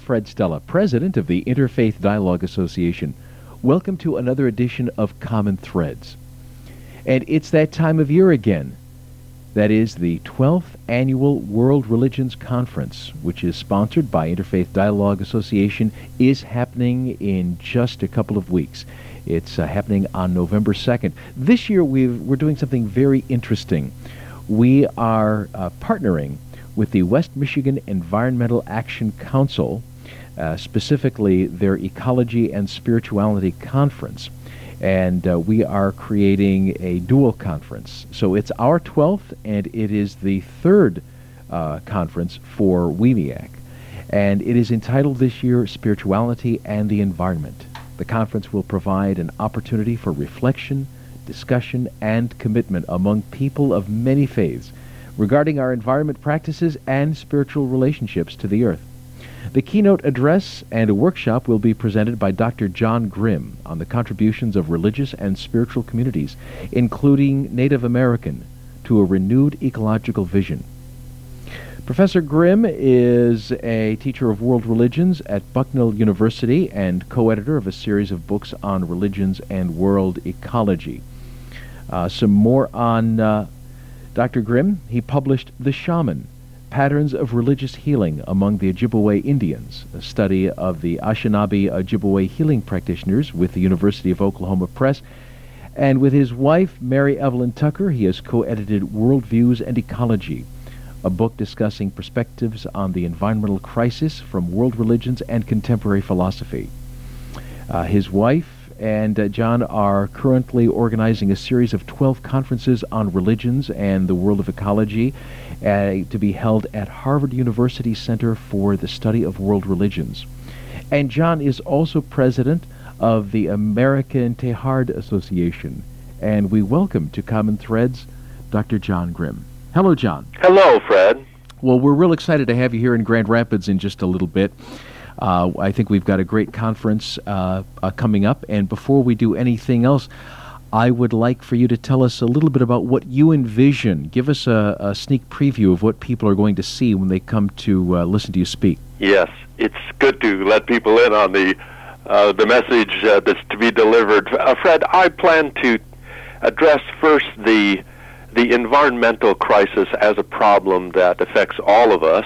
Fred Stella, President of the Interfaith Dialogue Association. Welcome to another edition of Common Threads. And it's that time of year again. That is the 12th Annual World Religions Conference, which is sponsored by Interfaith Dialogue Association, is happening in just a couple of weeks. It's uh, happening on November 2nd. This year we've, we're doing something very interesting. We are uh, partnering with the West Michigan Environmental Action Council, uh, specifically their Ecology and Spirituality Conference. And uh, we are creating a dual conference. So it's our 12th, and it is the third uh, conference for WMEAC. And it is entitled this year Spirituality and the Environment. The conference will provide an opportunity for reflection, discussion, and commitment among people of many faiths regarding our environment practices and spiritual relationships to the earth. The keynote address and workshop will be presented by Dr. John Grim on the contributions of religious and spiritual communities, including Native American, to a renewed ecological vision. Professor Grim is a teacher of world religions at Bucknell University and co-editor of a series of books on religions and world ecology. Uh, some more on uh, Dr. Grim, he published The Shaman, Patterns of Religious Healing Among the Ojibwe Indians, a study of the Anishinaabe Ojibwe healing practitioners with the University of Oklahoma Press. And with his wife, Mary Evelyn Tucker, he has co-edited Worldviews and Ecology, a book discussing perspectives on the environmental crisis from world religions and contemporary philosophy. Uh, his wife and uh, John are currently organizing a series of 12 conferences on religions and the world of ecology uh, to be held at Harvard University Center for the Study of World Religions. And John is also president of the American Teilhard Association. And we welcome to Common Threads Dr. John Grim. Hello, John. Hello, Fred. Well, we're real excited to have you here in Grand Rapids in just a little bit. Uh, I think we've got a great conference uh, uh, coming up. And before we do anything else, I would like for you to tell us a little bit about what you envision. Give us a, a sneak preview of what people are going to see when they come to uh, listen to you speak. Yes, it's good to let people in on the uh, the message uh, that's to be delivered. Fred, I plan to address first the the environmental crisis as a problem that affects all of us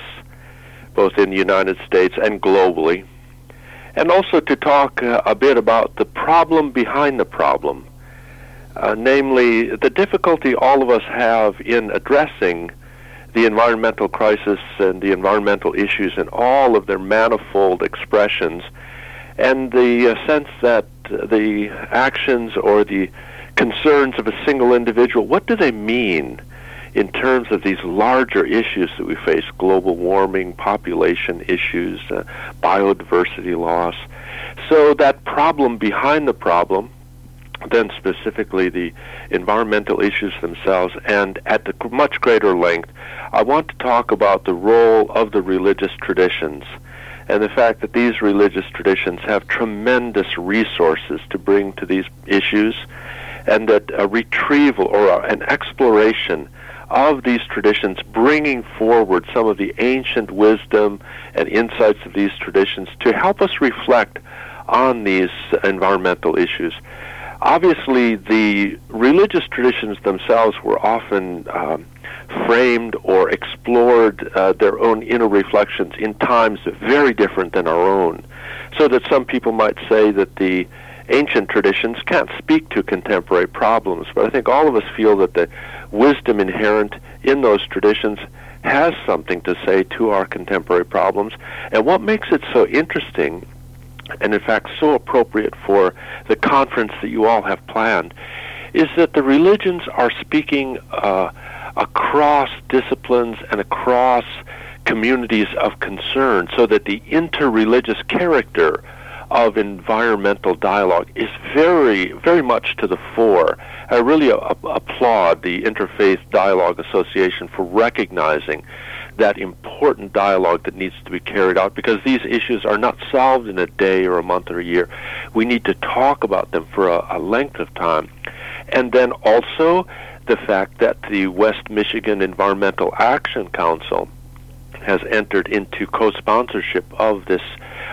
both in the United States and globally, and also to talk uh, a bit about the problem behind the problem, uh, namely the difficulty all of us have in addressing the environmental crisis and the environmental issues in all of their manifold expressions, and the uh, sense that the actions or the concerns of a single individual, what do they mean? In terms of these larger issues that we face global warming, population issues, uh, biodiversity loss. So, that problem behind the problem, then specifically the environmental issues themselves, and at the much greater length, I want to talk about the role of the religious traditions and the fact that these religious traditions have tremendous resources to bring to these issues, and that a retrieval or an exploration of these traditions, bringing forward some of the ancient wisdom and insights of these traditions to help us reflect on these environmental issues. Obviously, the religious traditions themselves were often um, framed or explored uh, their own inner reflections in times very different than our own. So that some people might say that the ancient traditions can't speak to contemporary problems, but I think all of us feel that the wisdom inherent in those traditions has something to say to our contemporary problems. And what makes it so interesting, and in fact so appropriate for the conference that you all have planned, is that the religions are speaking uh, across disciplines and across communities of concern, so that the interreligious character of environmental dialogue is very, very much to the fore. I really a- applaud the Interfaith Dialogue Association for recognizing that important dialogue that needs to be carried out because these issues are not solved in a day or a month or a year. We need to talk about them for a, a length of time. And then also the fact that the West Michigan Environmental Action Council has entered into co sponsorship of this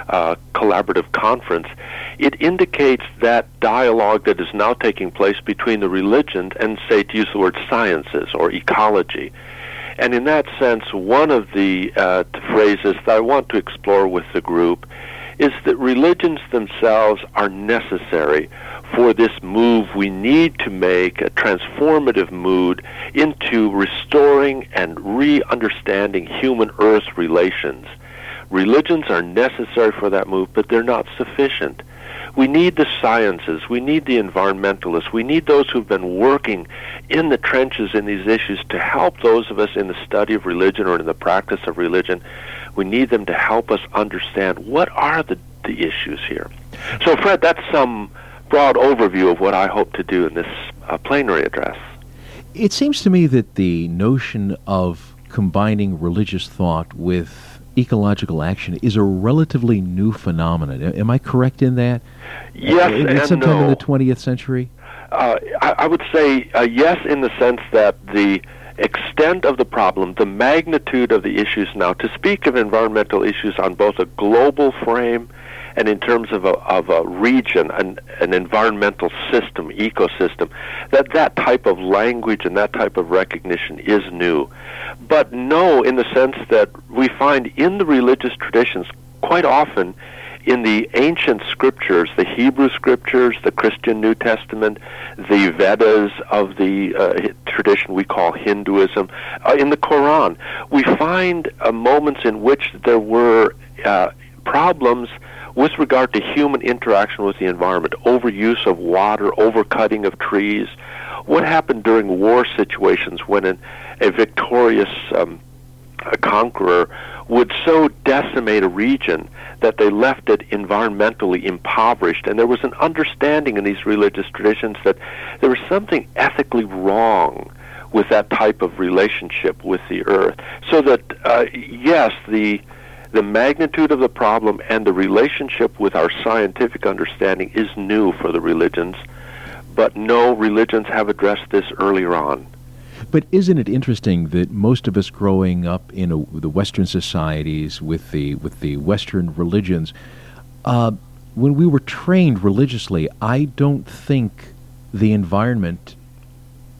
uh, collaborative conference, it indicates that dialogue that is now taking place between the religions and, say, to use the word sciences or ecology. And in that sense, one of the uh, phrases that I want to explore with the group is that religions themselves are necessary for this move we need to make a transformative mood into restoring and re-understanding human earth relations religions are necessary for that move but they're not sufficient. We need the sciences. We need the environmentalists. We need those who've been working in the trenches in these issues to help those of us in the study of religion or in the practice of religion. We need them to help us understand what are the, the issues here. So fred that's some broad overview of what I hope to do in this uh, plenary address. It seems to me that the notion of combining religious thought with ecological action is a relatively new phenomenon. Am I correct in that? Yes, uh, and sometime no. in the 20th century. Uh, I, I, would say uh, yes, in the sense that the extent of the problem, the magnitude of the issues now, to speak of environmental issues on both a global frame and in terms of a, of a region, an, an environmental system, ecosystem, that that type of language and that type of recognition is new. But no, in the sense that we find in the religious traditions quite often in the ancient scriptures, the Hebrew scriptures, the Christian New Testament, the Vedas of the uh, tradition we call Hinduism, uh, in the Quran, we find uh, moments in which there were uh, problems with regard to human interaction with the environment, overuse of water, overcutting of trees. What happened during war situations when an, a victorious um, a conqueror would so decimate a region that they left it environmentally impoverished. And there was an understanding in these religious traditions that there was something ethically wrong with that type of relationship with the earth. So that, uh, yes, the the magnitude of the problem and the relationship with our scientific understanding is new for the religions, but no religions have addressed this earlier on. But isn't it interesting that most of us growing up in a, the Western societies with the with the Western religions, uh, when we were trained religiously, I don't think the environment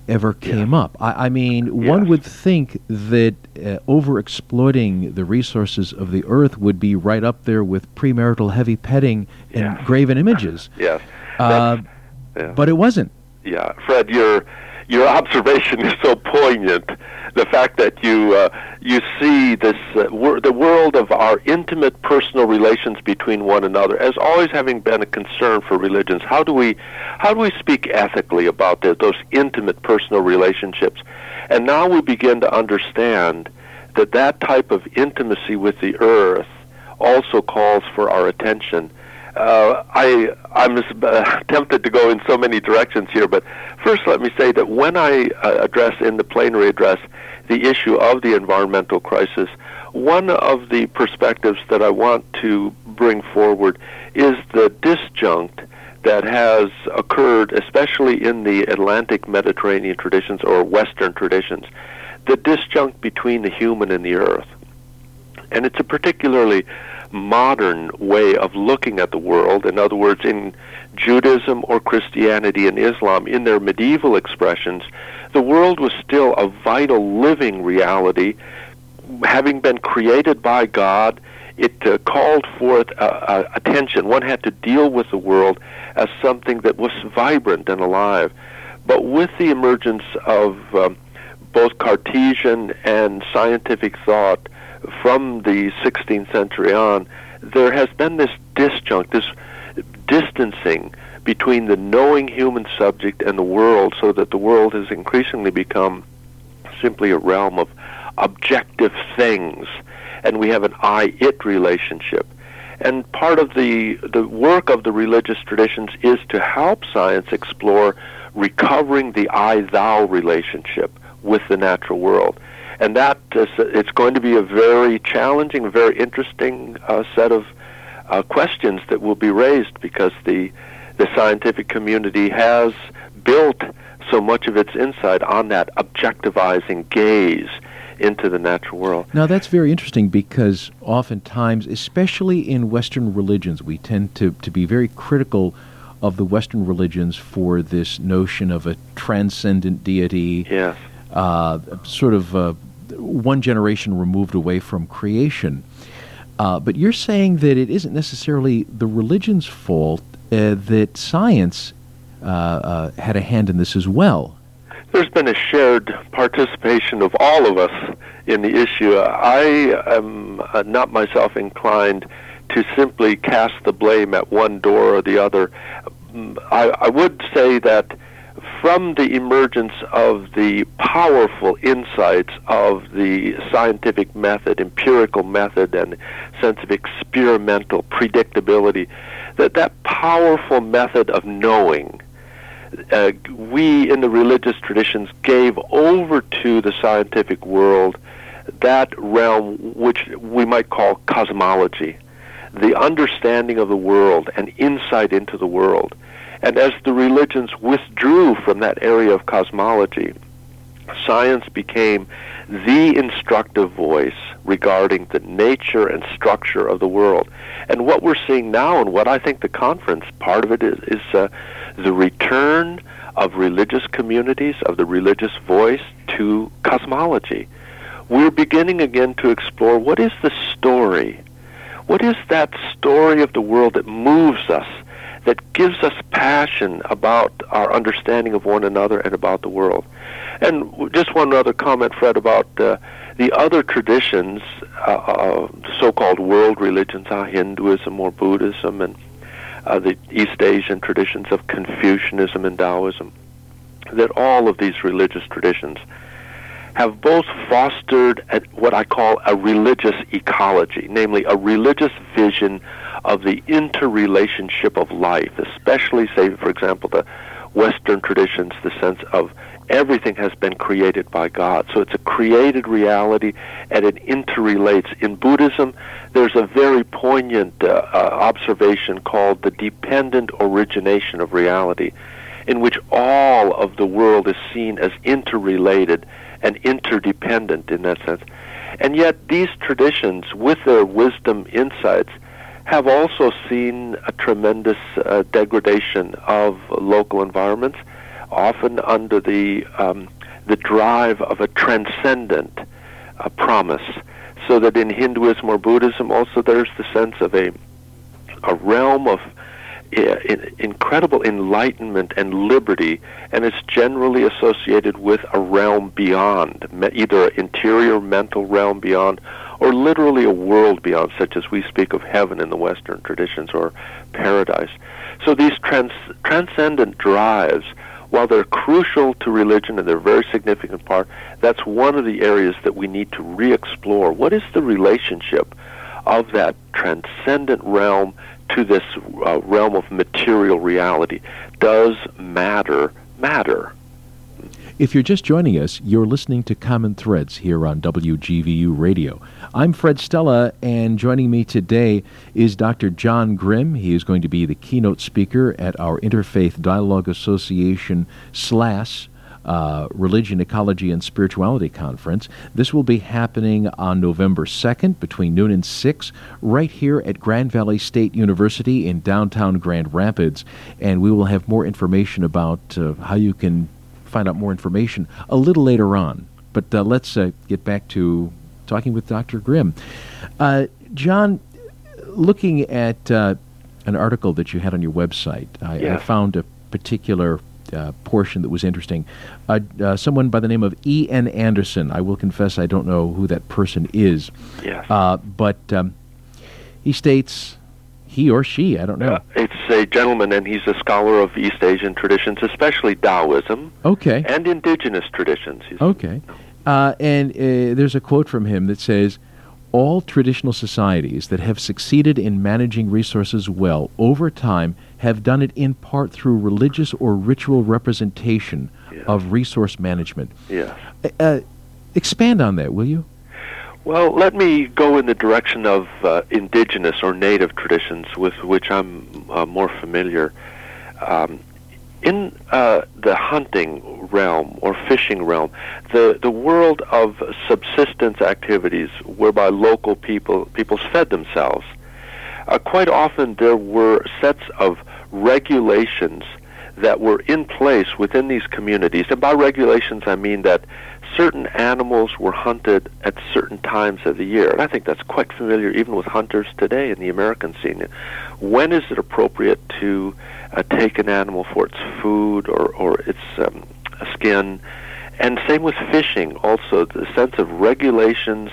ever came yeah. up. I, I mean, one would think that uh, over exploiting the resources of the earth would be right up there with premarital heavy petting and yes. graven images. yes. Uh, yeah. But it wasn't. Yeah, Fred, your your observation is so poignant. The fact that you uh, you see this uh, wor- the world of our intimate personal relations between one another as always having been a concern for religions. How do we how do we speak ethically about the, those intimate personal relationships? And now we begin to understand that that type of intimacy with the earth also calls for our attention. Uh, I I'm uh, tempted to go in so many directions here, but first let me say that when I uh, address in the plenary address the issue of the environmental crisis, one of the perspectives that I want to bring forward is the disjunct that has occurred, especially in the Atlantic Mediterranean traditions or Western traditions, the disjunct between the human and the earth. And it's a particularly modern way of looking at the world. In other words, in Judaism or Christianity and Islam, in their medieval expressions, the world was still a vital living reality. Having been created by God, it uh, called forth uh, uh, attention. One had to deal with the world as something that was vibrant and alive. But with the emergence of um, both Cartesian and scientific thought, from the 16th century on, there has been this disjunct, this distancing between the knowing human subject and the world, so that the world has increasingly become simply a realm of objective things, and we have an I it relationship. And part of the, the work of the religious traditions is to help science explore recovering the I thou relationship with the natural world. And that is, it's going to be a very challenging, very interesting uh, set of uh, questions that will be raised because the, the scientific community has built so much of its insight on that objectivizing gaze into the natural world. Now, that's very interesting because oftentimes, especially in Western religions, we tend to, to be very critical of the Western religions for this notion of a transcendent deity. Yes. Uh, sort of uh, one generation removed away from creation. Uh, but you're saying that it isn't necessarily the religion's fault, uh, that science uh, uh, had a hand in this as well there's been a shared participation of all of us in the issue. I am uh, not myself inclined to simply cast the blame at one door or the other. I, I would say that from the emergence of the powerful insights of the scientific method, empirical method, and sense of experimental predictability, that that powerful method of knowing uh, we in the religious traditions gave over to the scientific world that realm which we might call cosmology, the understanding of the world and insight into the world. And as the religions withdrew from that area of cosmology, science became the instructive voice regarding the nature and structure of the world. And what we're seeing now, and what I think the conference part of it is, is uh, the return of religious communities, of the religious voice to cosmology. We're beginning again to explore what is the story? What is that story of the world that moves us, that gives us passion about our understanding of one another and about the world? And just one other comment, Fred, about uh, the other traditions, uh, uh, so-called world religions, uh, Hinduism or Buddhism and uh, the East Asian traditions of Confucianism and Taoism, that all of these religious traditions have both fostered what I call a religious ecology, namely a religious vision of the interrelationship of life, especially, say, for example, the Western traditions, the sense of everything has been created by God. So it's a created reality and it interrelates. In Buddhism, there's a very poignant uh, uh, observation called the dependent origination of reality, in which all of the world is seen as interrelated and interdependent in that sense. And yet, these traditions, with their wisdom insights, have also seen a tremendous uh, degradation of local environments often under the um, the drive of a transcendent uh, promise. So that in Hinduism or Buddhism, also there's the sense of a a realm of incredible enlightenment and liberty, and it's generally associated with a realm beyond, either an interior mental realm beyond, or literally a world beyond, such as we speak of heaven in the Western traditions or paradise. So these trans- transcendent drives while they're crucial to religion and they're a very significant part, that's one of the areas that we need to re-explore. What is the relationship of that transcendent realm to this uh, realm of material reality? Does matter matter? If you're just joining us, you're listening to Common Threads here on WGVU Radio. I'm Fred Stella, and joining me today is Dr. John Grim. He is going to be the keynote speaker at our Interfaith Dialogue Association SLAS uh, Religion, Ecology, and Spirituality Conference. This will be happening on November 2nd between noon and 6 right here at Grand Valley State University in downtown Grand Rapids. And we will have more information about uh, how you can find out more information a little later on. But uh, let's uh, get back to talking with Dr. Grim. Uh, John, looking at uh, an article that you had on your website, I, yeah. I found a particular uh, portion that was interesting. Uh, uh, someone by the name of E. N. Anderson. I will confess I don't know who that person is. Yes. Uh, but um, he states he or she, I don't know. Uh, it's a gentleman, and he's a scholar of East Asian traditions, especially Taoism. Okay. And indigenous traditions. He's, okay. Uh, and uh, there's a quote from him that says, all traditional societies that have succeeded in managing resources well over time have done it in part through religious or ritual representation Yeah. of resource management. Yes. Uh, expand on that, will you? Well, let me go in the direction of uh, indigenous or native traditions with which I'm uh, more familiar. Um, in uh, the hunting realm or fishing realm, the, the world of subsistence activities whereby local people peoples fed themselves, uh, quite often there were sets of regulations that were in place within these communities. And by regulations, I mean that certain animals were hunted at certain times of the year. And I think that's quite familiar even with hunters today in the American scene. When is it appropriate to uh, take an animal for its food or, or its um, skin? And same with fishing also, the sense of regulations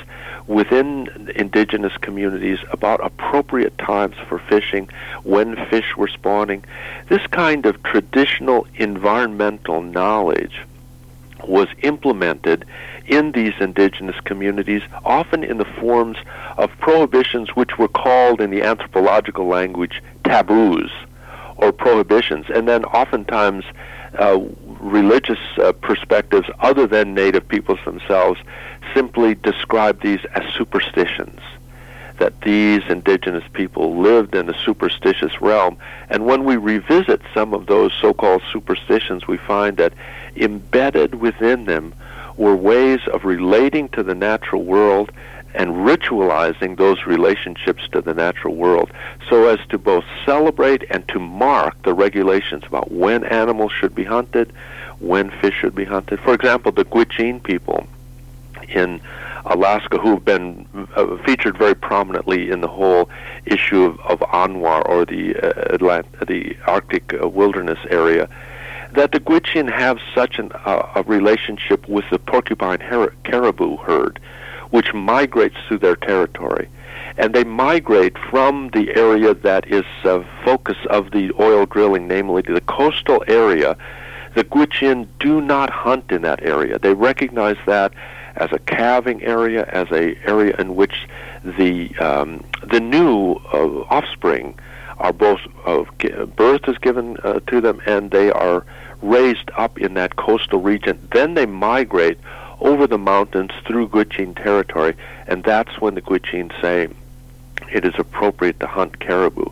within indigenous communities about appropriate times for fishing, when fish were spawning. This kind of traditional environmental knowledge was implemented in these indigenous communities, often in the forms of prohibitions which were called in the anthropological language taboos or prohibitions, and then oftentimes uh, religious uh, perspectives other than native peoples themselves simply describe these as superstitions that these indigenous people lived in a superstitious realm. And when we revisit some of those so called superstitions, we find that embedded within them were ways of relating to the natural world and ritualizing those relationships to the natural world so as to both celebrate and to mark the regulations about when animals should be hunted, when fish should be hunted. For example, the Gwich'in people in Alaska who've been uh, featured very prominently in the whole issue of, of ANWR or the uh, Atlant- the Arctic uh, wilderness area that the Gwich'in have such an, uh, a relationship with the porcupine her- caribou herd which migrates through their territory. And they migrate from the area that is a focus of the oil drilling namely the coastal area. The Gwich'in do not hunt in that area. They recognize that as a calving area, as a area in which the um, the new uh, offspring are both uh, birth is given uh, to them, and they are raised up in that coastal region. Then they migrate over the mountains through Gwich'in territory, and that's when the Gwich'in say it is appropriate to hunt caribou.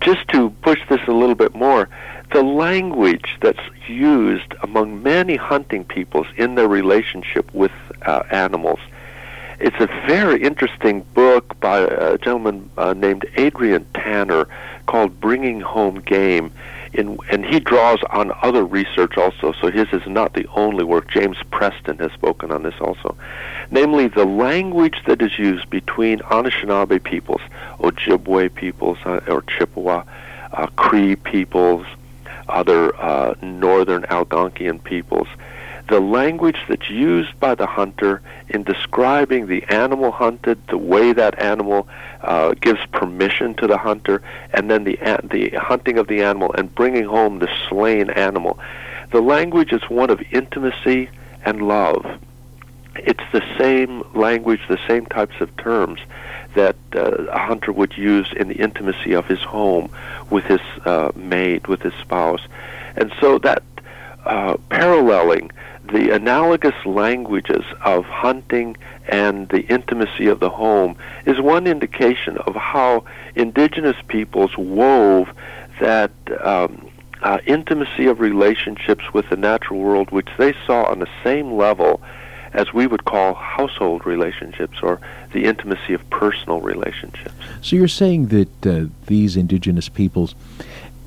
Just to push this a little bit more, the language that's used among many hunting peoples in their relationship with uh, animals. It's a very interesting book by a gentleman uh, named Adrian Tanner called Bringing Home Game. In, and he draws on other research also, so his is not the only work. James Preston has spoken on this also. Namely, the language that is used between Anishinaabe peoples, Ojibwe peoples, uh, or Chippewa, uh, Cree peoples, other uh, northern Algonquian peoples, the language that's used by the hunter in describing the animal hunted, the way that animal uh, gives permission to the hunter, and then the the hunting of the animal and bringing home the slain animal. The language is one of intimacy and love. It's the same language, the same types of terms that uh, a hunter would use in the intimacy of his home with his uh, mate, with his spouse. And so that uh, paralleling the analogous languages of hunting and the intimacy of the home is one indication of how indigenous peoples wove that um, uh, intimacy of relationships with the natural world, which they saw on the same level as we would call household relationships or the intimacy of personal relationships. So you're saying that uh, these indigenous peoples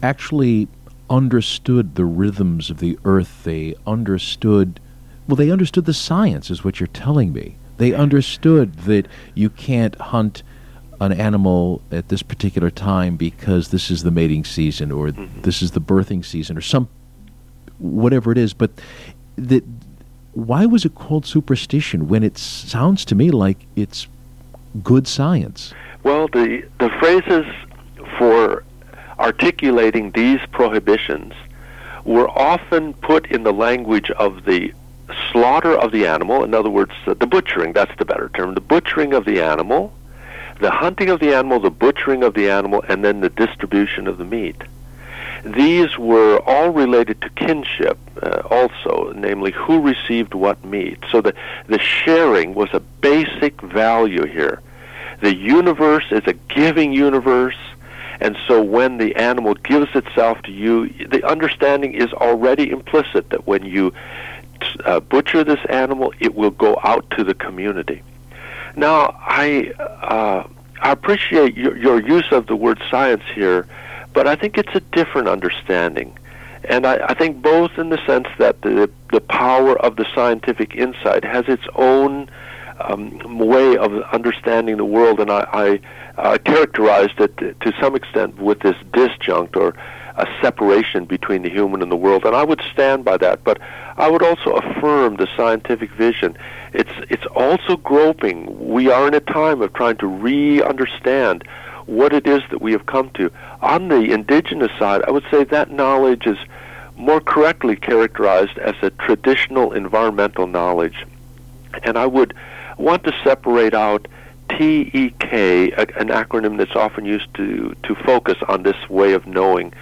actually understood the rhythms of the earth. They understood, well, they understood the science, is what you're telling me. They understood that you can't hunt an animal at this particular time because this is the mating season or Mhm. this is the birthing season or some whatever it is. But that why was it called superstition when it sounds to me like it's good science? Well, the the phrases for articulating these prohibitions were often put in the language of the slaughter of the animal, in other words, the butchering, that's the better term, the butchering of the animal, the hunting of the animal, the butchering of the animal, and then the distribution of the meat. These were all related to kinship uh, also, namely who received what meat. So the, the sharing was a basic value here. The universe is a giving universe, and so when the animal gives itself to you, the understanding is already implicit that when you uh, butcher this animal, it will go out to the community. Now, I, uh, I appreciate your, your use of the word science here but I think it's a different understanding. And I, I think both in the sense that the, the power of the scientific insight has its own um, way of understanding the world, and I, I uh, characterized it to some extent with this disjunct or a separation between the human and the world, and I would stand by that. But I would also affirm the scientific vision. It's it's also groping. We are in a time of trying to re-understand what it is that we have come to. On the indigenous side, I would say that knowledge is more correctly characterized as a traditional environmental knowledge. And I would want to separate out TEK, an acronym that's often used to, to focus on this way of knowing,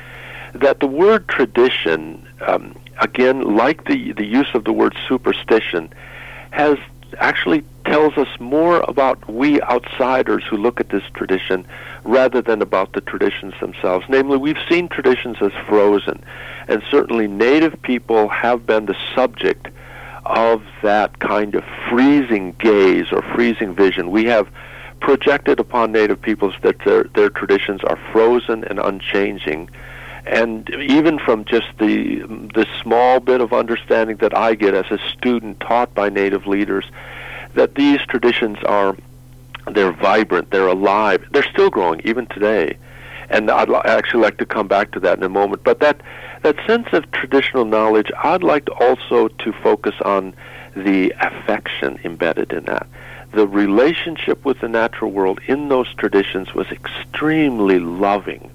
that the word tradition, um, again, like the, the use of the word superstition, has actually tells us more about we outsiders who look at this tradition rather than about the traditions themselves. Namely, we've seen traditions as frozen, and certainly native people have been the subject of that kind of freezing gaze or freezing vision. We have projected upon native peoples that their, their traditions are frozen and unchanging. And even from just the the small bit of understanding that I get as a student taught by native leaders, that these traditions are they're vibrant, they're alive, they're still growing even today. And I'd actually like to come back to that in a moment. But that that sense of traditional knowledge, I'd like also to focus on the affection embedded in that. The relationship with the natural world in those traditions was extremely loving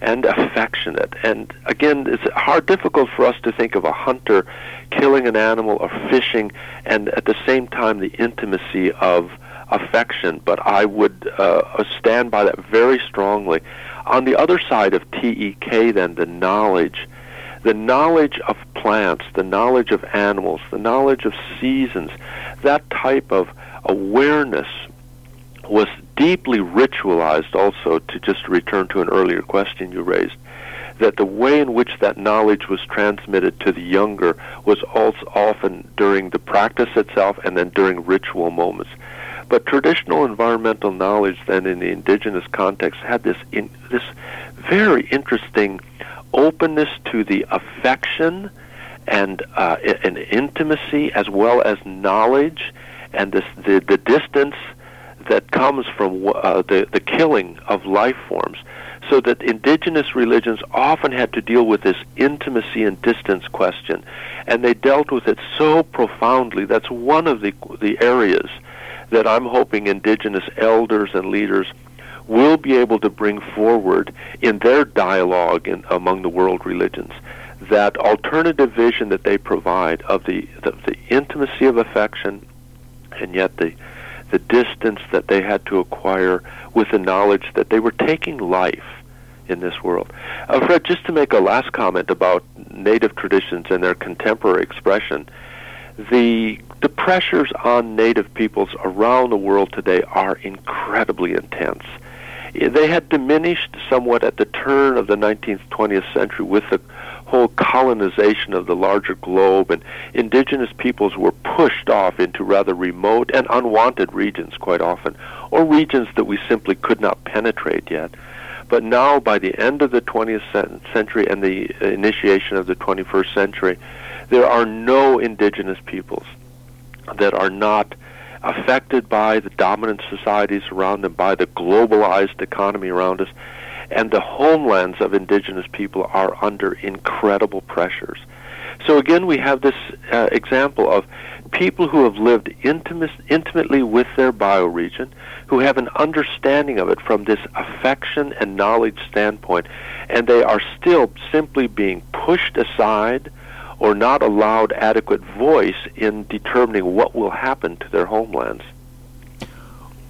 and affectionate. And again, it's hard, difficult for us to think of a hunter killing an animal or fishing, and at the same time the intimacy of affection, but I would uh, stand by that very strongly. On the other side of TEK, then, the knowledge, the knowledge of plants, the knowledge of animals, the knowledge of seasons, that type of awareness was deeply ritualized also, to just return to an earlier question you raised, that the way in which that knowledge was transmitted to the younger was also often during the practice itself and then during ritual moments. But traditional environmental knowledge then in the indigenous context had this in, this very interesting openness to the affection and uh, an intimacy as well as knowledge and this, the the distance that comes from uh, the the killing of life forms. So that indigenous religions often had to deal with this intimacy and distance question. And they dealt with it so profoundly. That's one of the the areas that I'm hoping indigenous elders and leaders will be able to bring forward in their dialogue in, among the world religions that alternative vision that they provide of the, the, the intimacy of affection and yet the the distance that they had to acquire with the knowledge that they were taking life in this world. Uh, Fred, just to make a last comment about native traditions and their contemporary expression, the the pressures on native peoples around the world today are incredibly intense. They had diminished somewhat at the turn of the 19th, 20th century with the whole colonization of the larger globe, and indigenous peoples were pushed off into rather remote and unwanted regions quite often, or regions that we simply could not penetrate yet. But now, by the end of the 20th century and the initiation of the 21st century, there are no indigenous peoples that are not affected by the dominant societies around them, by the globalized economy around us, and the homelands of indigenous people are under incredible pressures. So again, we have this uh, example of people who have lived intimate, intimately with their bioregion, who have an understanding of it from this affection and knowledge standpoint, and they are still simply being pushed aside or not allowed adequate voice in determining what will happen to their homelands.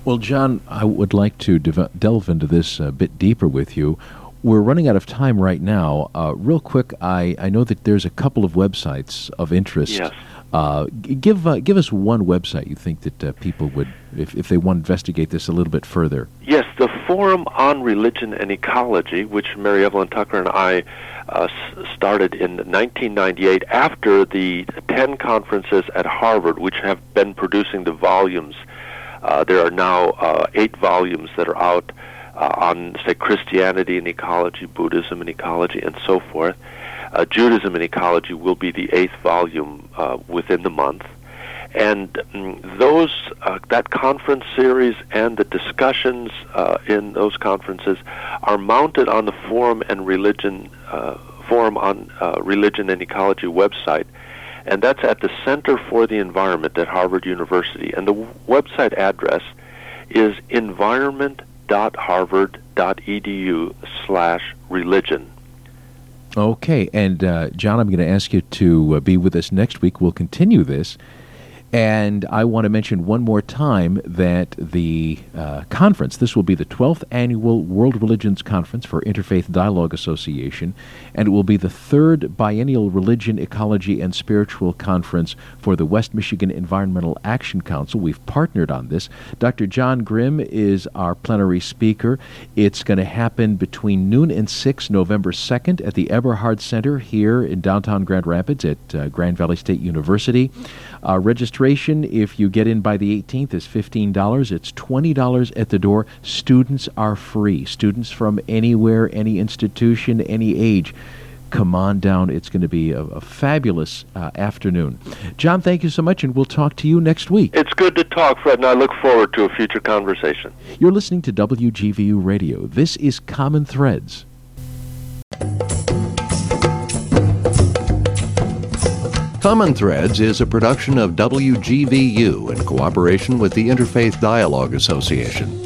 Well, John, I would like to delve into this a bit deeper with you. We're running out of time right now. Uh, real quick, I, I know that there's a couple of websites of interest. Yes. Uh, give uh, give us one website you think that uh, people would, if, if they want to investigate this a little bit further. Yes, the Forum on Religion and Ecology, which Mary Evelyn Tucker and I uh, started in 1998 after the 10 conferences at Harvard, which have been producing the volumes. Uh, there are now uh, eight volumes that are out on, say, Christianity and ecology, Buddhism and ecology, and so forth. Uh, Judaism and Ecology will be the eighth volume uh, within the month, and um, those uh, that conference series and the discussions uh, in those conferences are mounted on the Forum and Religion uh, Forum on uh, Religion and Ecology website, and that's at the Center for the Environment at Harvard University, and the website address is environment.harvard.edu/religion. Okay, and uh, John, I'm going to ask you to uh, be with us next week. We'll continue this. And I want to mention one more time that the uh, conference, this will be the 12th annual World Religions Conference for Interfaith Dialogue Association, and it will be the third biennial Religion, Ecology, and Spiritual Conference for the West Michigan Environmental Action Council. We've partnered on this. Dr. John Grim is our plenary speaker. It's going to happen between noon and 6 November 2nd at the Eberhard Center here in downtown Grand Rapids at uh, Grand Valley State University. Uh, registration, if you get in by the 18th, is $15. It's $20 at the door. Students are free. Students from anywhere, any institution, any age. Come on down. It's going to be a, a fabulous uh, afternoon. John, thank you so much, and we'll talk to you next week. It's good to talk, Fred, and I look forward to a future conversation. You're listening to WGVU Radio. This is Common Threads. Common Threads is a production of WGVU in cooperation with the Interfaith Dialogue Association.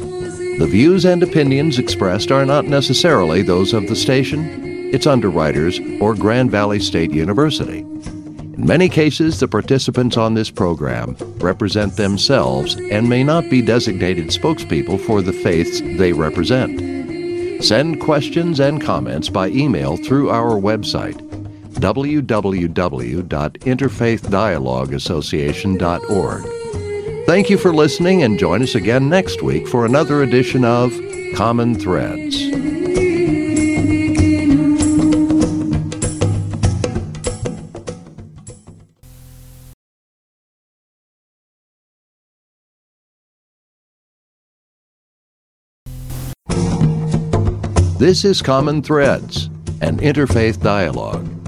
The views and opinions expressed are not necessarily those of the station, its underwriters, or Grand Valley State University. In many cases, the participants on this program represent themselves and may not be designated spokespeople for the faiths they represent. Send questions and comments by email through our website www.interfaithdialogueassociation.org. Thank you for listening and join us again next week for another edition of Common Threads. This is Common Threads, an interfaith dialogue.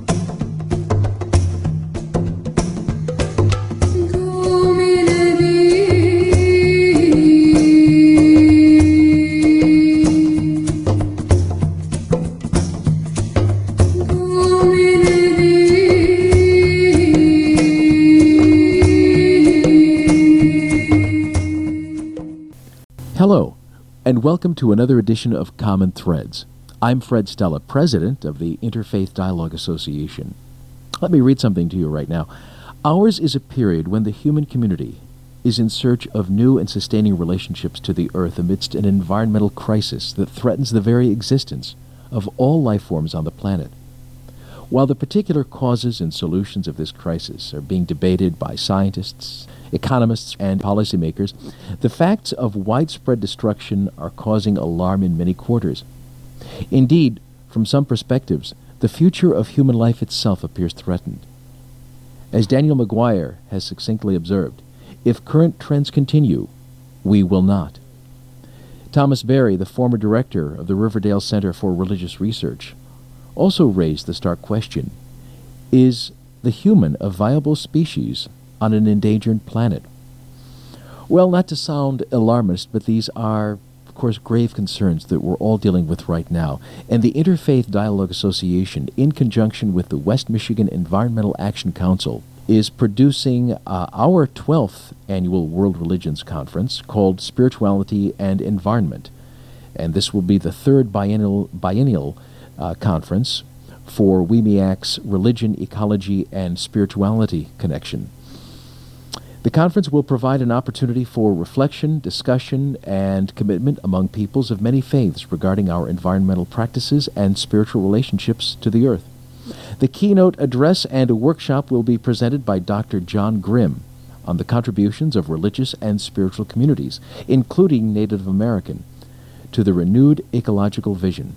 And welcome to another edition of Common Threads. I'm Fred Stella, president of the Interfaith Dialogue Association. Let me read something to you right now. Ours is a period when the human community is in search of new and sustaining relationships to the earth amidst an environmental crisis that threatens the very existence of all life forms on the planet. While the particular causes and solutions of this crisis are being debated by scientists, economists, and policymakers, the facts of widespread destruction are causing alarm in many quarters. Indeed, from some perspectives, the future of human life itself appears threatened. As Daniel Maguire has succinctly observed, if current trends continue, we will not. Thomas Berry, the former director of the Riverdale Center for Religious Research, also raised the stark question Is the human a viable species on an endangered planet. Well, not to sound alarmist, but these are, of course, grave concerns that we're all dealing with right now. And the Interfaith Dialogue Association, in conjunction with the West Michigan Environmental Action Council, is producing uh, our 12th annual World Religions Conference called Spirituality and Environment. And this will be the third biennial, biennial uh, conference for WMEAC's Religion, Ecology, and Spirituality connection. The conference will provide an opportunity for reflection, discussion, and commitment among peoples of many faiths regarding our environmental practices and spiritual relationships to the earth. The keynote address and workshop will be presented by Dr. John Grim on the contributions of religious and spiritual communities, including Native American, to the renewed ecological vision.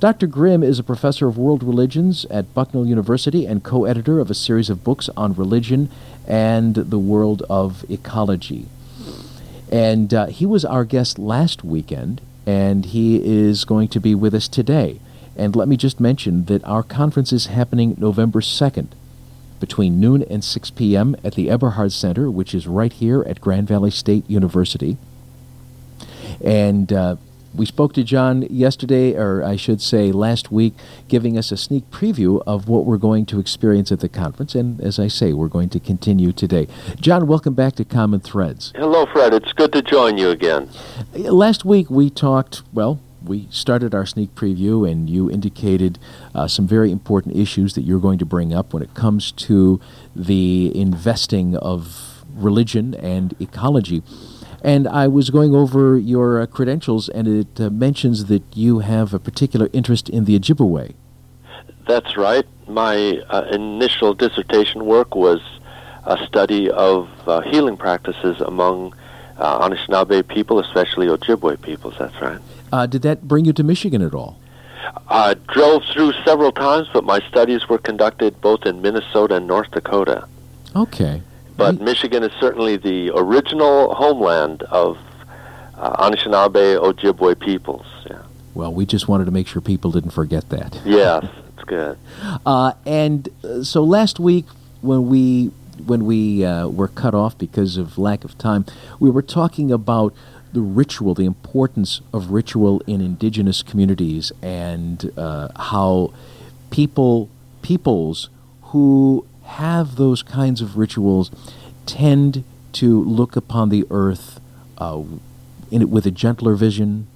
Dr. Grim is a professor of world religions at Bucknell University and co editor of a series of books on religion and the world of ecology. And uh, he was our guest last weekend, and he is going to be with us today. And let me just mention that our conference is happening November 2nd between noon and 6 p.m. at the Eberhard Center, which is right here at Grand Valley State University. And uh, we spoke to John yesterday, or I should say last week, giving us a sneak preview of what we're going to experience at the conference. And as I say, we're going to continue today. John, welcome back to Common Threads. Hello, Fred. It's good to join you again. Last week we talked, well, we started our sneak preview, and you indicated uh, some very important issues that you're going to bring up when it comes to the investing of religion and ecology. And I was going over your uh, credentials, and it uh, mentions that you have a particular interest in the Ojibwe. That's right. My uh, initial dissertation work was a study of uh, healing practices among uh, Anishinaabe people, especially Ojibwe peoples. That's right. Uh, did that bring you to Michigan at all? I drove through several times, but my studies were conducted both in Minnesota and North Dakota. Okay. But Michigan is certainly the original homeland of uh, Anishinaabe Ojibwe peoples. Yeah. Well, we just wanted to make sure people didn't forget that. Yes, it's good. Uh, and uh, so last week, when we when we uh, were cut off because of lack of time, we were talking about the ritual, the importance of ritual in indigenous communities, and uh, how people peoples who have those kinds of rituals tend to look upon the earth uh, in it with a gentler vision,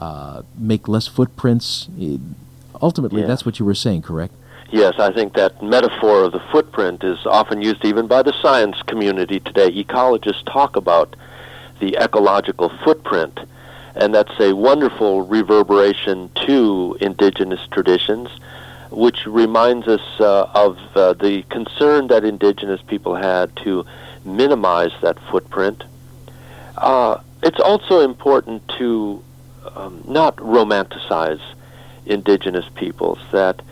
uh, make less footprints. Ultimately, yeah. that's what you were saying, correct? Yes, I think that metaphor of the footprint is often used even by the science community today. Ecologists talk about the ecological footprint, and that's a wonderful reverberation to indigenous traditions which reminds us uh, of uh, the concern that indigenous people had to minimize that footprint. Uh, it's also important to um, not romanticize indigenous peoples, that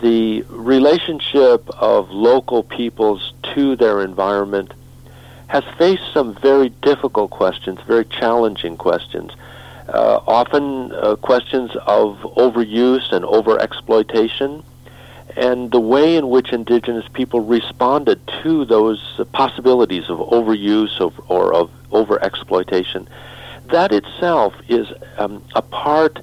the relationship of local peoples to their environment has faced some very difficult questions, very challenging questions uh, often uh, questions of overuse and overexploitation, and the way in which indigenous people responded to those possibilities of overuse of, or of overexploitation. That itself is um, a part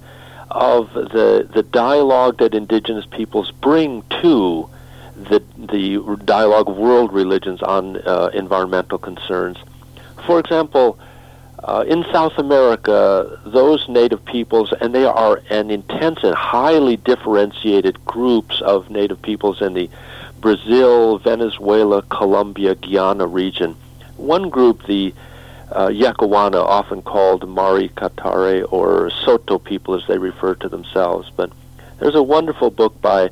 of the the dialogue that indigenous peoples bring to the the dialogue of world religions on uh, environmental concerns. For example, uh, in South America, those native peoples, and they are an intense and highly differentiated groups of native peoples in the Brazil, Venezuela, Colombia, Guyana region. One group, the uh, often called Makiritare or Soto people as they refer to themselves. But there's a wonderful book by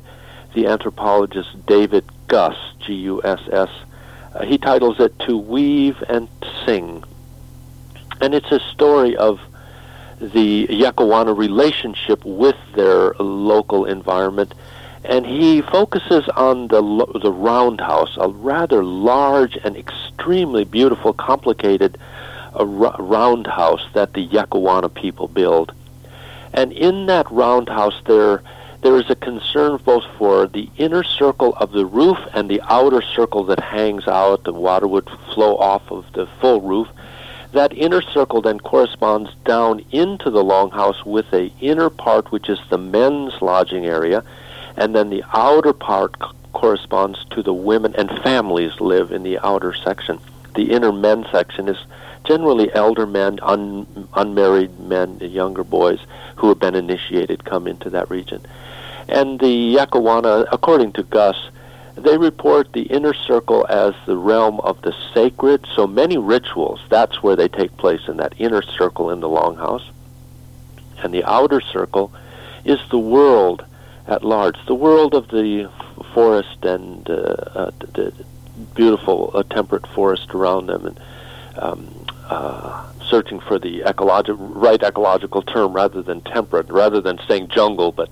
the anthropologist David Guss, G U S S. Uh, he titles it To Weave and Sing and it's a story of the Yekuana relationship with their local environment. And he focuses on the the roundhouse, a rather large and extremely beautiful, complicated uh, roundhouse that the Yekuana people build. And in that roundhouse, there there is a concern both for the inner circle of the roof and the outer circle that hangs out. The water would flow off of the full roof, that inner circle then corresponds down into the longhouse with a inner part which is the men's lodging area, and then the outer part c- corresponds to the women and families live in the outer section. The inner men section is generally elder men, un- unmarried men, younger boys who have been initiated come into that region. And the Yekuana, according to Guss, they report the inner circle as the realm of the sacred. So many rituals, that's where they take place in that inner circle in the longhouse. And the outer circle is the world at large, the world of the forest and uh, uh, the beautiful uh, temperate forest around them, and um, uh, searching for the ecological right ecological term rather than temperate, rather than saying jungle, but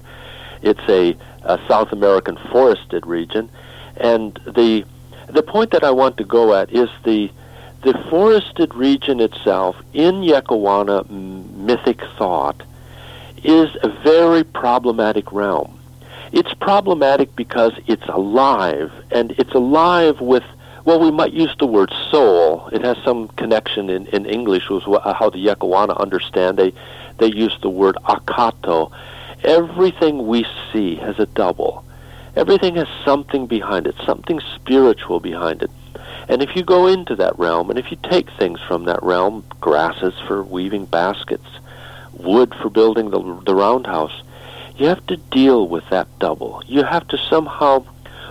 it's a, a South American forested region, and the the point that I want to go at is the the forested region itself in Yekuana mythic thought is a very problematic realm. It's problematic because it's alive, and it's alive with, well, we might use the word soul. It has some connection in, in English with how the Yekuana understand. They, they use the word akato. Everything we see has a double. Everything has something behind it, something spiritual behind it. And if you go into that realm, and if you take things from that realm, grasses for weaving baskets, wood for building the, the roundhouse, you have to deal with that double. You have to somehow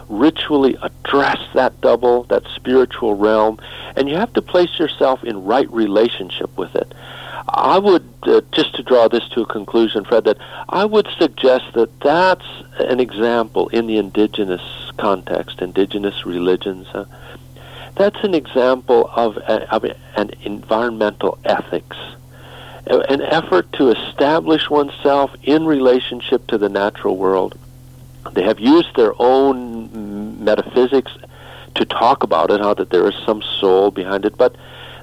ritually address that double, that spiritual realm, and you have to place yourself in right relationship with it. I would, uh, just to draw this to a conclusion, Fred, that I would suggest that that's an example in the indigenous context, indigenous religions. Uh, that's an example of, a, of an environmental ethics an effort to establish oneself in relationship to the natural world. They have used their own metaphysics to talk about it, how that there is some soul behind it. But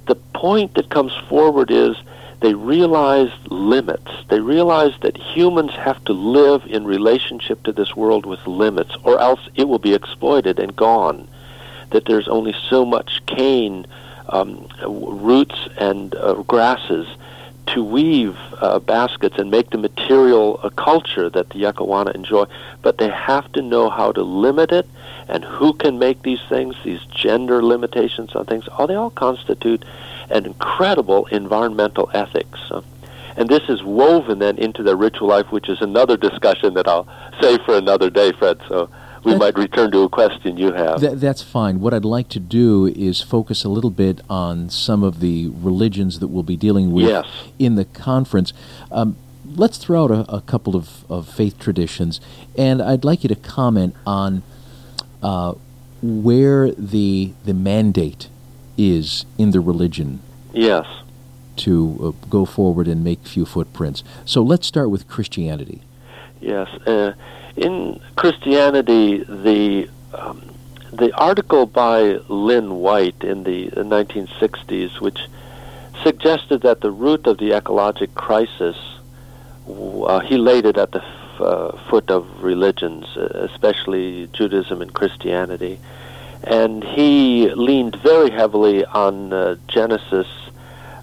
the point that comes forward is they realize limits. They realize that humans have to live in relationship to this world with limits, or else it will be exploited and gone. That there's only so much cane, um, roots, and uh, grasses to weave uh, baskets and make the material a culture that the Yekuana enjoy, but they have to know how to limit it and who can make these things, these gender limitations on things. Oh, they all constitute an incredible environmental ethics. And this is woven then into the ritual life, which is another discussion that I'll save for another day, Fred. So we might return to a question you have. Th- that's fine. What I'd like to do is focus a little bit on some of the religions that we'll be dealing with yes. in the conference. Um, let's throw out a, a couple of, of, faith traditions, and I'd like you to comment on uh, where the the mandate is in the religion. Yes. To uh, go forward and make few footprints. So let's start with Christianity. Yes. Uh, in Christianity, the um, the article by Lynn White in the 1960s, which suggested that the root of the ecologic crisis, uh, he laid it at the f- uh, foot of religions, uh, especially Judaism and Christianity, and he leaned very heavily on uh, Genesis,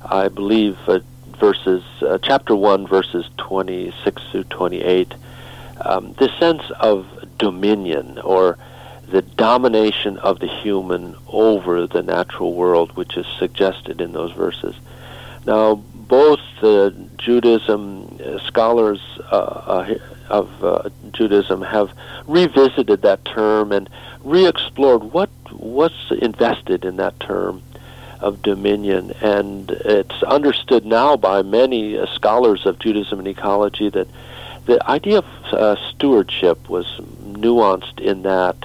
I believe, uh, verses uh, chapter one, verses 26 through 28 um, the sense of dominion or the domination of the human over the natural world, which is suggested in those verses. Now, both uh, Judaism uh, scholars uh, uh of uh, Judaism have revisited that term and re-explored what what's invested in that term of dominion, and it's understood now by many uh, scholars of Judaism and ecology that the idea of uh, stewardship was nuanced in that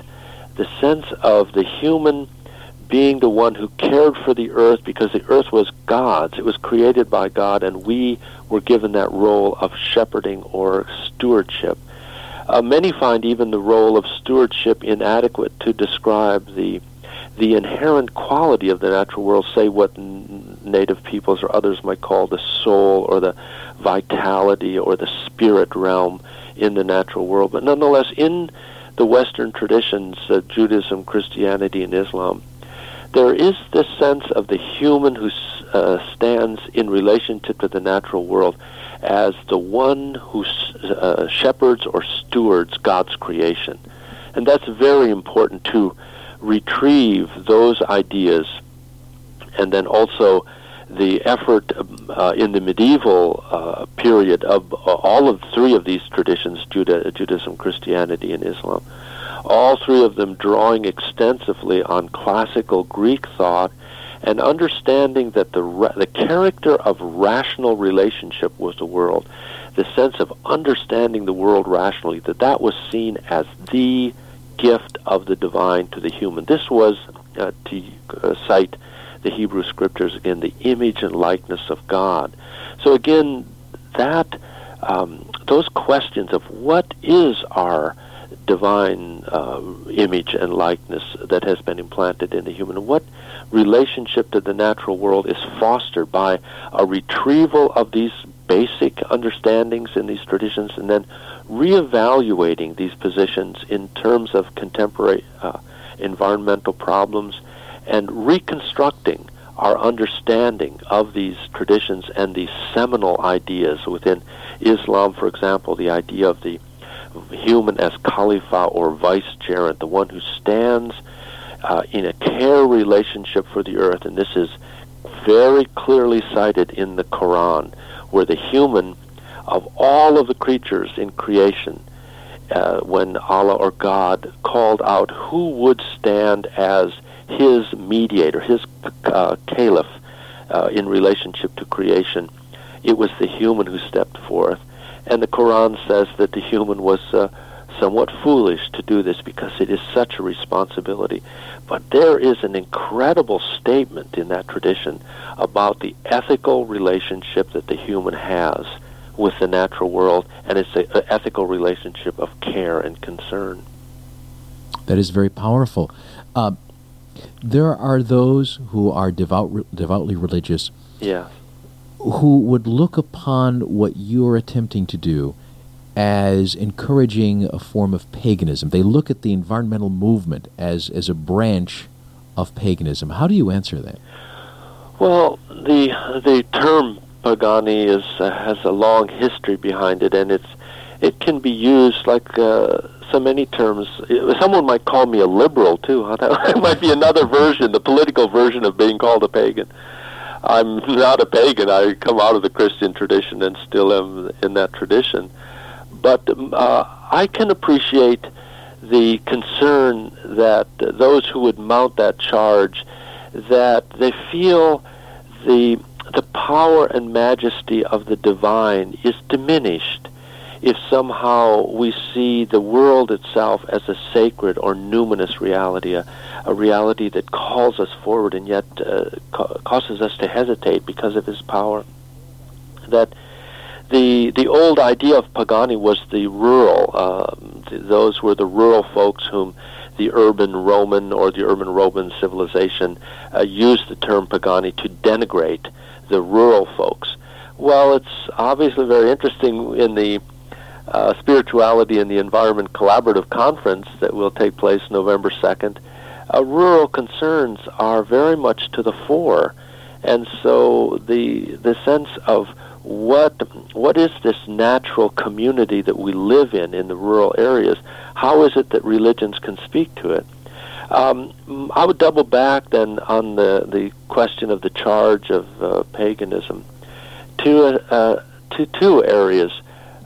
the sense of the human being the one who cared for the earth because the earth was God's. It was created by God, and we were given that role of shepherding or stewardship. Uh, many find even the role of stewardship inadequate to describe the the inherent quality of the natural world, say what n- native peoples or others might call the soul or the vitality or the spirit realm in the natural world. But nonetheless, in the Western traditions, uh, Judaism, Christianity, and Islam, there is this sense of the human who uh, stands in relationship to the natural world as the one who uh, shepherds or stewards God's creation. And that's very important to retrieve those ideas and then also the effort uh, in the medieval uh, period of uh, all of three of these traditions Juda- Judaism, Christianity, and Islam all three of them drawing extensively on classical Greek thought and understanding that the, ra- the character of rational relationship with the world, the sense of understanding the world rationally, that that was seen as the gift of the divine to the human. This was, uh, to uh, cite the Hebrew scriptures again, the image and likeness of God. So again, that um, those questions of what is our divine uh, image and likeness that has been implanted in the human. What relationship to the natural world is fostered by a retrieval of these basic understandings in these traditions and then reevaluating these positions in terms of contemporary uh, environmental problems and reconstructing our understanding of these traditions and these seminal ideas within Islam, for example, the idea of the human as Khalifa or vicegerent, the one who stands uh, in a care relationship for the earth, and this is very clearly cited in the Quran, where the human, of all of the creatures in creation, uh, when Allah or God called out who would stand as his mediator, his uh, caliph uh, in relationship to creation, it was the human who stepped forth. And the Quran says that the human was uh, somewhat foolish to do this because it is such a responsibility. But there is an incredible statement in that tradition about the ethical relationship that the human has with the natural world, and it's an ethical relationship of care and concern. That is very powerful. Uh, there are those who are devout, devoutly religious. Yes who would look upon what you're attempting to do as encouraging a form of paganism. They look at the environmental movement as, as a branch of paganism. How do you answer that? Well, the the term pagani is uh, has a long history behind it, and it's it can be used like uh, so many terms. Someone might call me a liberal too. That might be another version, the political version of being called a pagan. I'm not a pagan. I come out of the Christian tradition and still am in that tradition. But uh, I can appreciate the concern that those who would mount that charge that they feel the the power and majesty of the divine is diminished if somehow we see the world itself as a sacred or numinous reality, a, a reality that calls us forward and yet uh, ca- causes us to hesitate because of his power. That the the old idea of Pagani was the rural; um, th- those were the rural folks whom the urban Roman or the urban Roman civilization uh, used the term Pagani to denigrate the rural folks. Well, it's obviously very interesting in the uh, Spirituality and the Environment Collaborative Conference that will take place November 2nd uh, rural concerns are very much to the fore, and so the the sense of what what is this natural community that we live in in the rural areas? How is it that religions can speak to it? Um, I would double back then on the the question of the charge of uh, paganism to uh, to two areas.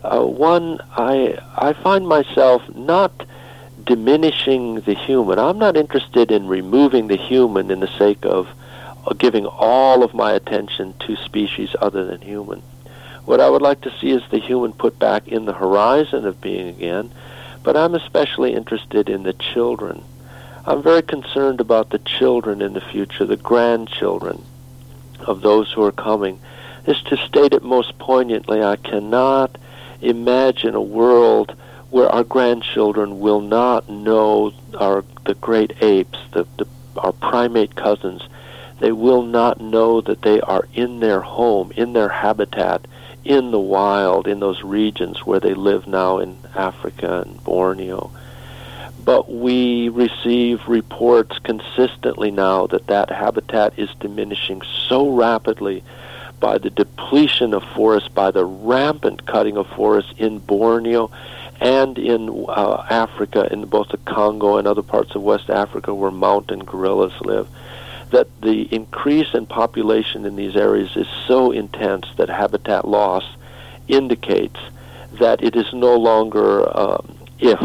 Uh, one, I I find myself not diminishing the human. I'm not interested in removing the human in the sake of giving all of my attention to species other than human. What I would like to see is the human put back in the horizon of being again, but I'm especially interested in the children. I'm very concerned about the children in the future, the grandchildren of those who are coming. Is to state it most poignantly, I cannot imagine a world where our grandchildren will not know our the great apes, the, the our primate cousins. They will not know that they are in their home, in their habitat, in the wild, in those regions where they live now in Africa and Borneo. But we receive reports consistently now that that habitat is diminishing so rapidly by the depletion of forests, by the rampant cutting of forests in Borneo and in uh, Africa, in both the Congo and other parts of West Africa where mountain gorillas live, that the increase in population in these areas is so intense that habitat loss indicates that it is no longer um, if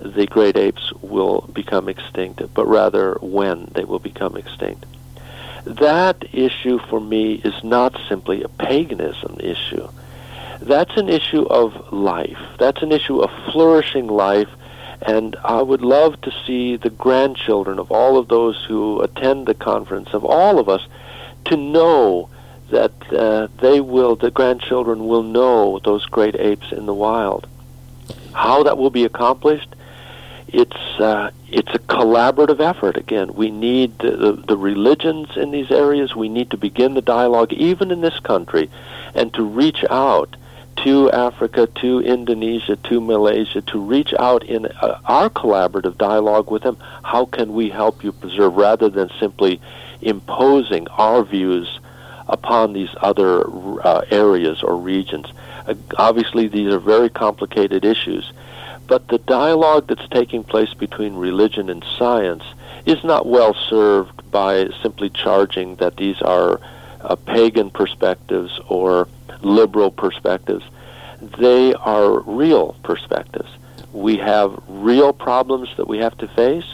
the great apes will become extinct, but rather when they will become extinct. That issue for me is not simply a paganism issue. That's an issue of life. That's an issue of flourishing life. And I would love to see the grandchildren of all of those who attend the conference, of all of us, to know that uh, they will, the grandchildren will know those great apes in the wild. How that will be accomplished, it's uh, it's a collaborative effort. Again, we need the, the, the religions in these areas. We need to begin the dialogue, even in this country, and to reach out to Africa, to Indonesia, to Malaysia, to reach out in uh, our collaborative dialogue with them. How can we help you preserve, rather than simply imposing our views upon these other uh, areas or regions? Uh, obviously, these are very complicated issues but the dialogue that's taking place between religion and science is not well served by simply charging that these are uh, pagan perspectives or liberal perspectives. They are real perspectives. We have real problems that we have to face,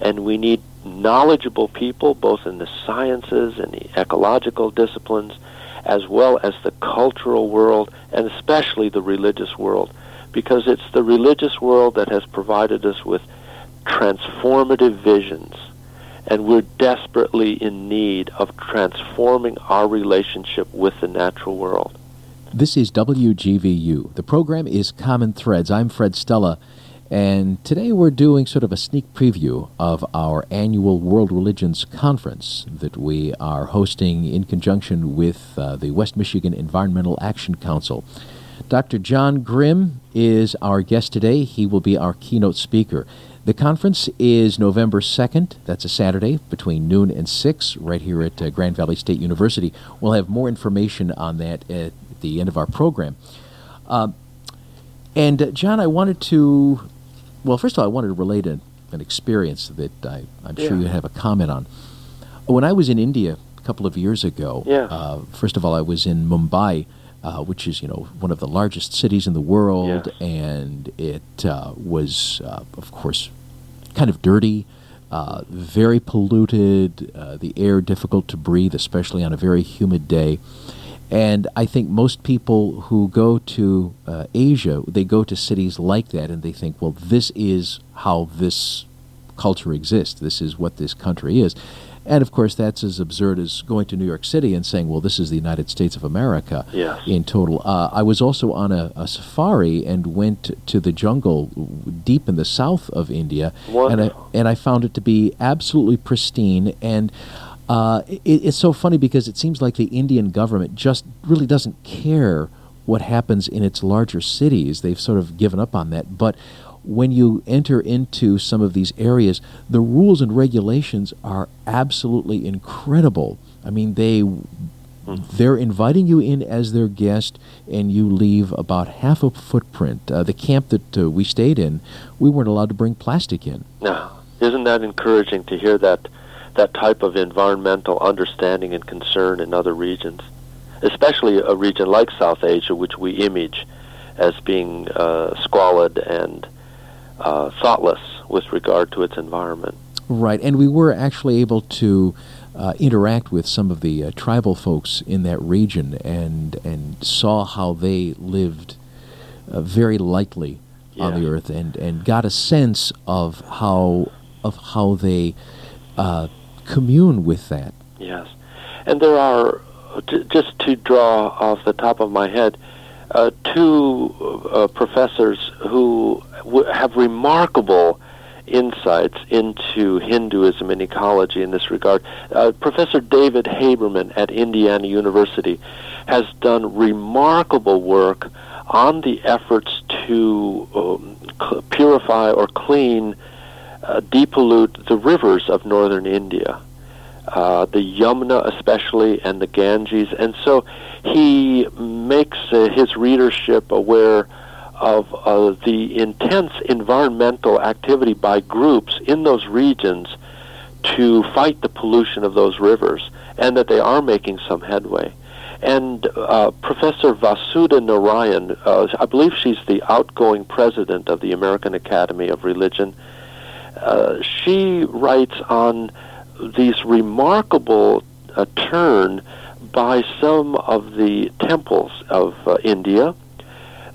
and we need knowledgeable people, both in the sciences and the ecological disciplines, as well as the cultural world, and especially the religious world, because it's the religious world that has provided us with transformative visions. And we're desperately in need of transforming our relationship with the natural world. This is WGVU. The program is Common Threads. I'm Fred Stella. And today we're doing sort of a sneak preview of our annual World Religions Conference that we are hosting in conjunction with uh, the West Michigan Environmental Action Council. Dr. John Grim is our guest today. He will be our keynote speaker. The conference is November 2nd. That's a Saturday between noon and 6 right here at uh, Grand Valley State University. We'll have more information on that at the end of our program. Uh, and uh, John, I wanted to, well, first of all, I wanted to relate an, an experience that I, am sure you have a comment on. When I was in India a couple of years ago, yeah. Uh, first of all, I was in Mumbai uh, which is you know one of the largest cities in the world, yes. and it uh, was uh, of course kind of dirty, uh, very polluted, uh, the air difficult to breathe, especially on a very humid day. And I think most people who go to uh, Asia, they go to cities like that, and they think, well, this is how this culture exists. This is what this country is. And of course, that's as absurd as going to New York City and saying, well, this is the United States of America yes. in total. Uh, I was also on a, a, safari and went to the jungle deep in the south of India. And I, and I found it to be absolutely pristine. And uh, it, it's so funny because it seems like the Indian government just really doesn't care what happens in its larger cities. They've sort of given up on that. But when you enter into some of these areas, the rules and regulations are absolutely incredible. I mean, they they're inviting you in as their guest, and you leave about half a footprint. Uh, the camp that uh, we stayed in, we weren't allowed to bring plastic in. No, isn't that encouraging to hear that that type of environmental understanding and concern in other regions, especially a region like South Asia, which we image as being uh, squalid and uh, thoughtless with regard to its environment. Right, and we were actually able to uh, interact with some of the uh, tribal folks in that region and and saw how they lived uh, very lightly yes. on the earth and, and got a sense of how of how they uh, commune with that. Yes, and there are just to draw off the top of my head uh, two uh, professors who have remarkable insights into Hinduism and ecology in this regard. Uh, Professor David Haberman at Indiana University has done remarkable work on the efforts to um, purify or clean, uh, depollute the rivers of northern India. Uh, the Yamuna especially and the Ganges. And so he makes uh, his readership aware of uh, the intense environmental activity by groups in those regions to fight the pollution of those rivers, and that they are making some headway. And uh, Professor Vasudha Narayan, uh, I believe she's the outgoing president of the American Academy of Religion, uh, she writes on these remarkable uh, turn by some of the temples of uh, India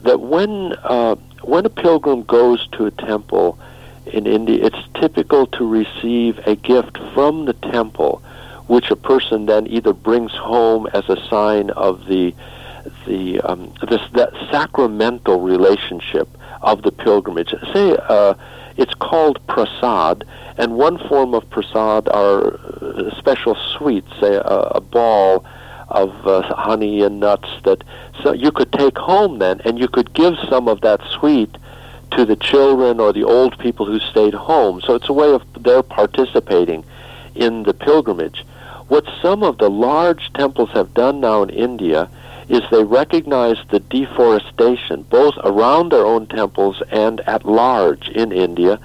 that when uh, when a pilgrim goes to a temple in India, it's typical to receive a gift from the temple, which a person then either brings home as a sign of the the um, this that sacramental relationship of the pilgrimage. Say uh, it's called prasad, and one form of prasad are uh, special sweets, say a, a ball of uh, honey and nuts that so you could take home then, and you could give some of that sweet to the children or the old people who stayed home. So it's a way of their participating in the pilgrimage. What some of the large temples have done now in India is they recognize the deforestation both around their own temples and at large in India,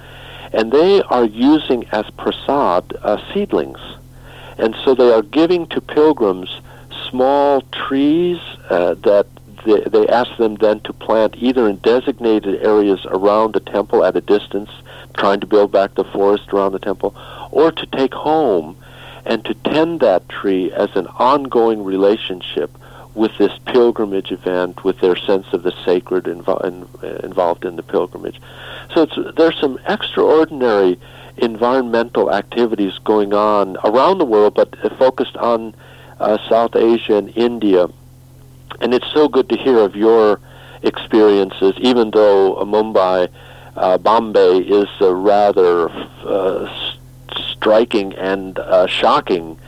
and they are using as prasad uh, seedlings. And so they are giving to pilgrims small trees uh, that they, they ask them then to plant either in designated areas around the temple at a distance, trying to build back the forest around the temple, or to take home and to tend that tree as an ongoing relationship with this pilgrimage event, with their sense of the sacred invo- in, involved in the pilgrimage. So there's some extraordinary environmental activities going on around the world, but focused on uh, South Asia and India. And it's so good to hear of your experiences, even though uh, Mumbai, uh, Bombay is a rather uh, striking and uh, shocking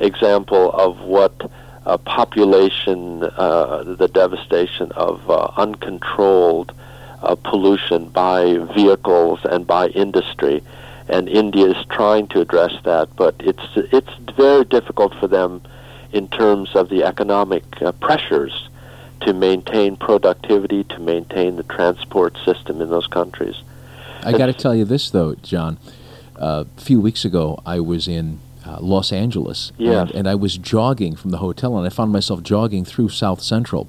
example of what population, uh, the devastation of uh, uncontrolled uh, pollution by vehicles and by industry. And India is trying to address that, but it's it's very difficult for them in terms of the economic uh, pressures to maintain productivity, to maintain the transport system in those countries. I got to tell you this, though, John. Uh, a few weeks ago, I was in uh, Los Angeles. Yes. And, and, I was jogging from the hotel, and I found myself jogging through South Central.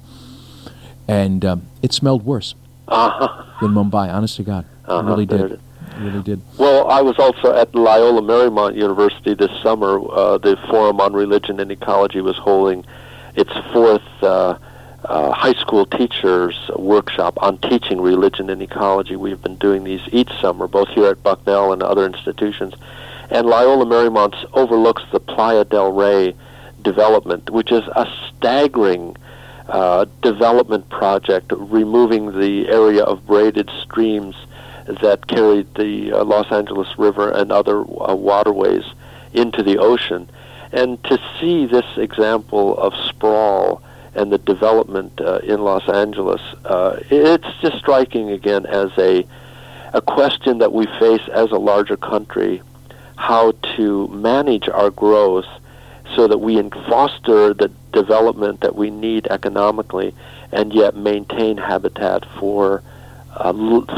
And um, it smelled worse uh-huh. than Mumbai, honest to God. Uh-huh. It really did. It really did. Well, I was also at Loyola Marymount University this summer. Uh, the Forum on Religion and Ecology was holding its fourth uh, uh, high school teachers workshop on teaching religion and ecology. We've been doing these each summer, both here at Bucknell and other institutions. And Loyola Marymount overlooks the Playa del Rey development, which is a staggering uh, development project, removing the area of braided streams that carried the uh, Los Angeles River and other uh, waterways into the ocean. And to see this example of sprawl and the development uh, in Los Angeles, uh, it's just striking again as a a question that we face as a larger country how to manage our growth so that we foster the development that we need economically and yet maintain habitat for uh,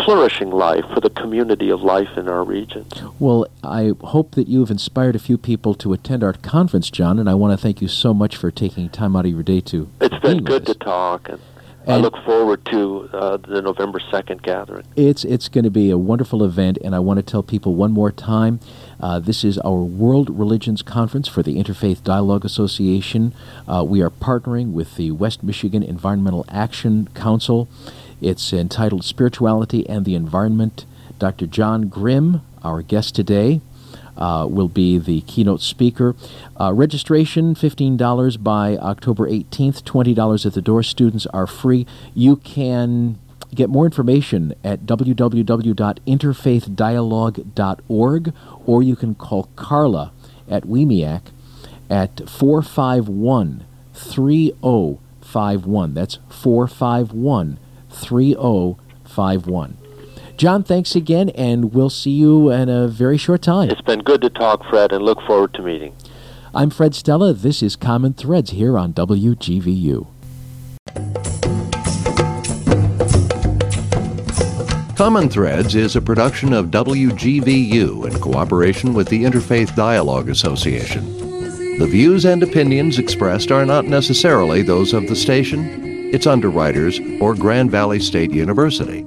flourishing life for the community of life in our region. Well, I hope that you've inspired a few people to attend our conference, John, and I want to thank you so much for taking time out of your day to. It's been good to talk. And and I look forward to uh, the November 2nd gathering. It's, it's going to be a wonderful event, and I want to tell people one more time uh, this is our World Religions Conference for the Interfaith Dialogue Association. Uh, we are partnering with the West Michigan Environmental Action Council. It's entitled Spirituality and the Environment. Dr. John Grim, our guest today, uh, will be the keynote speaker. Uh, registration $15 by October 18th, $20 at the door. Students are free. You can get more information at www.interfaithdialogue.org or you can call Carla at WMEAC at 451 3051. That's 451 3051. John, thanks again, and we'll see you in a very short time. It's been good to talk, Fred, and look forward to meeting. I'm Fred Stella. This is Common Threads here on WGVU. Common Threads is a production of WGVU in cooperation with the Interfaith Dialogue Association. The views and opinions expressed are not necessarily those of the station, its underwriters, or Grand Valley State University.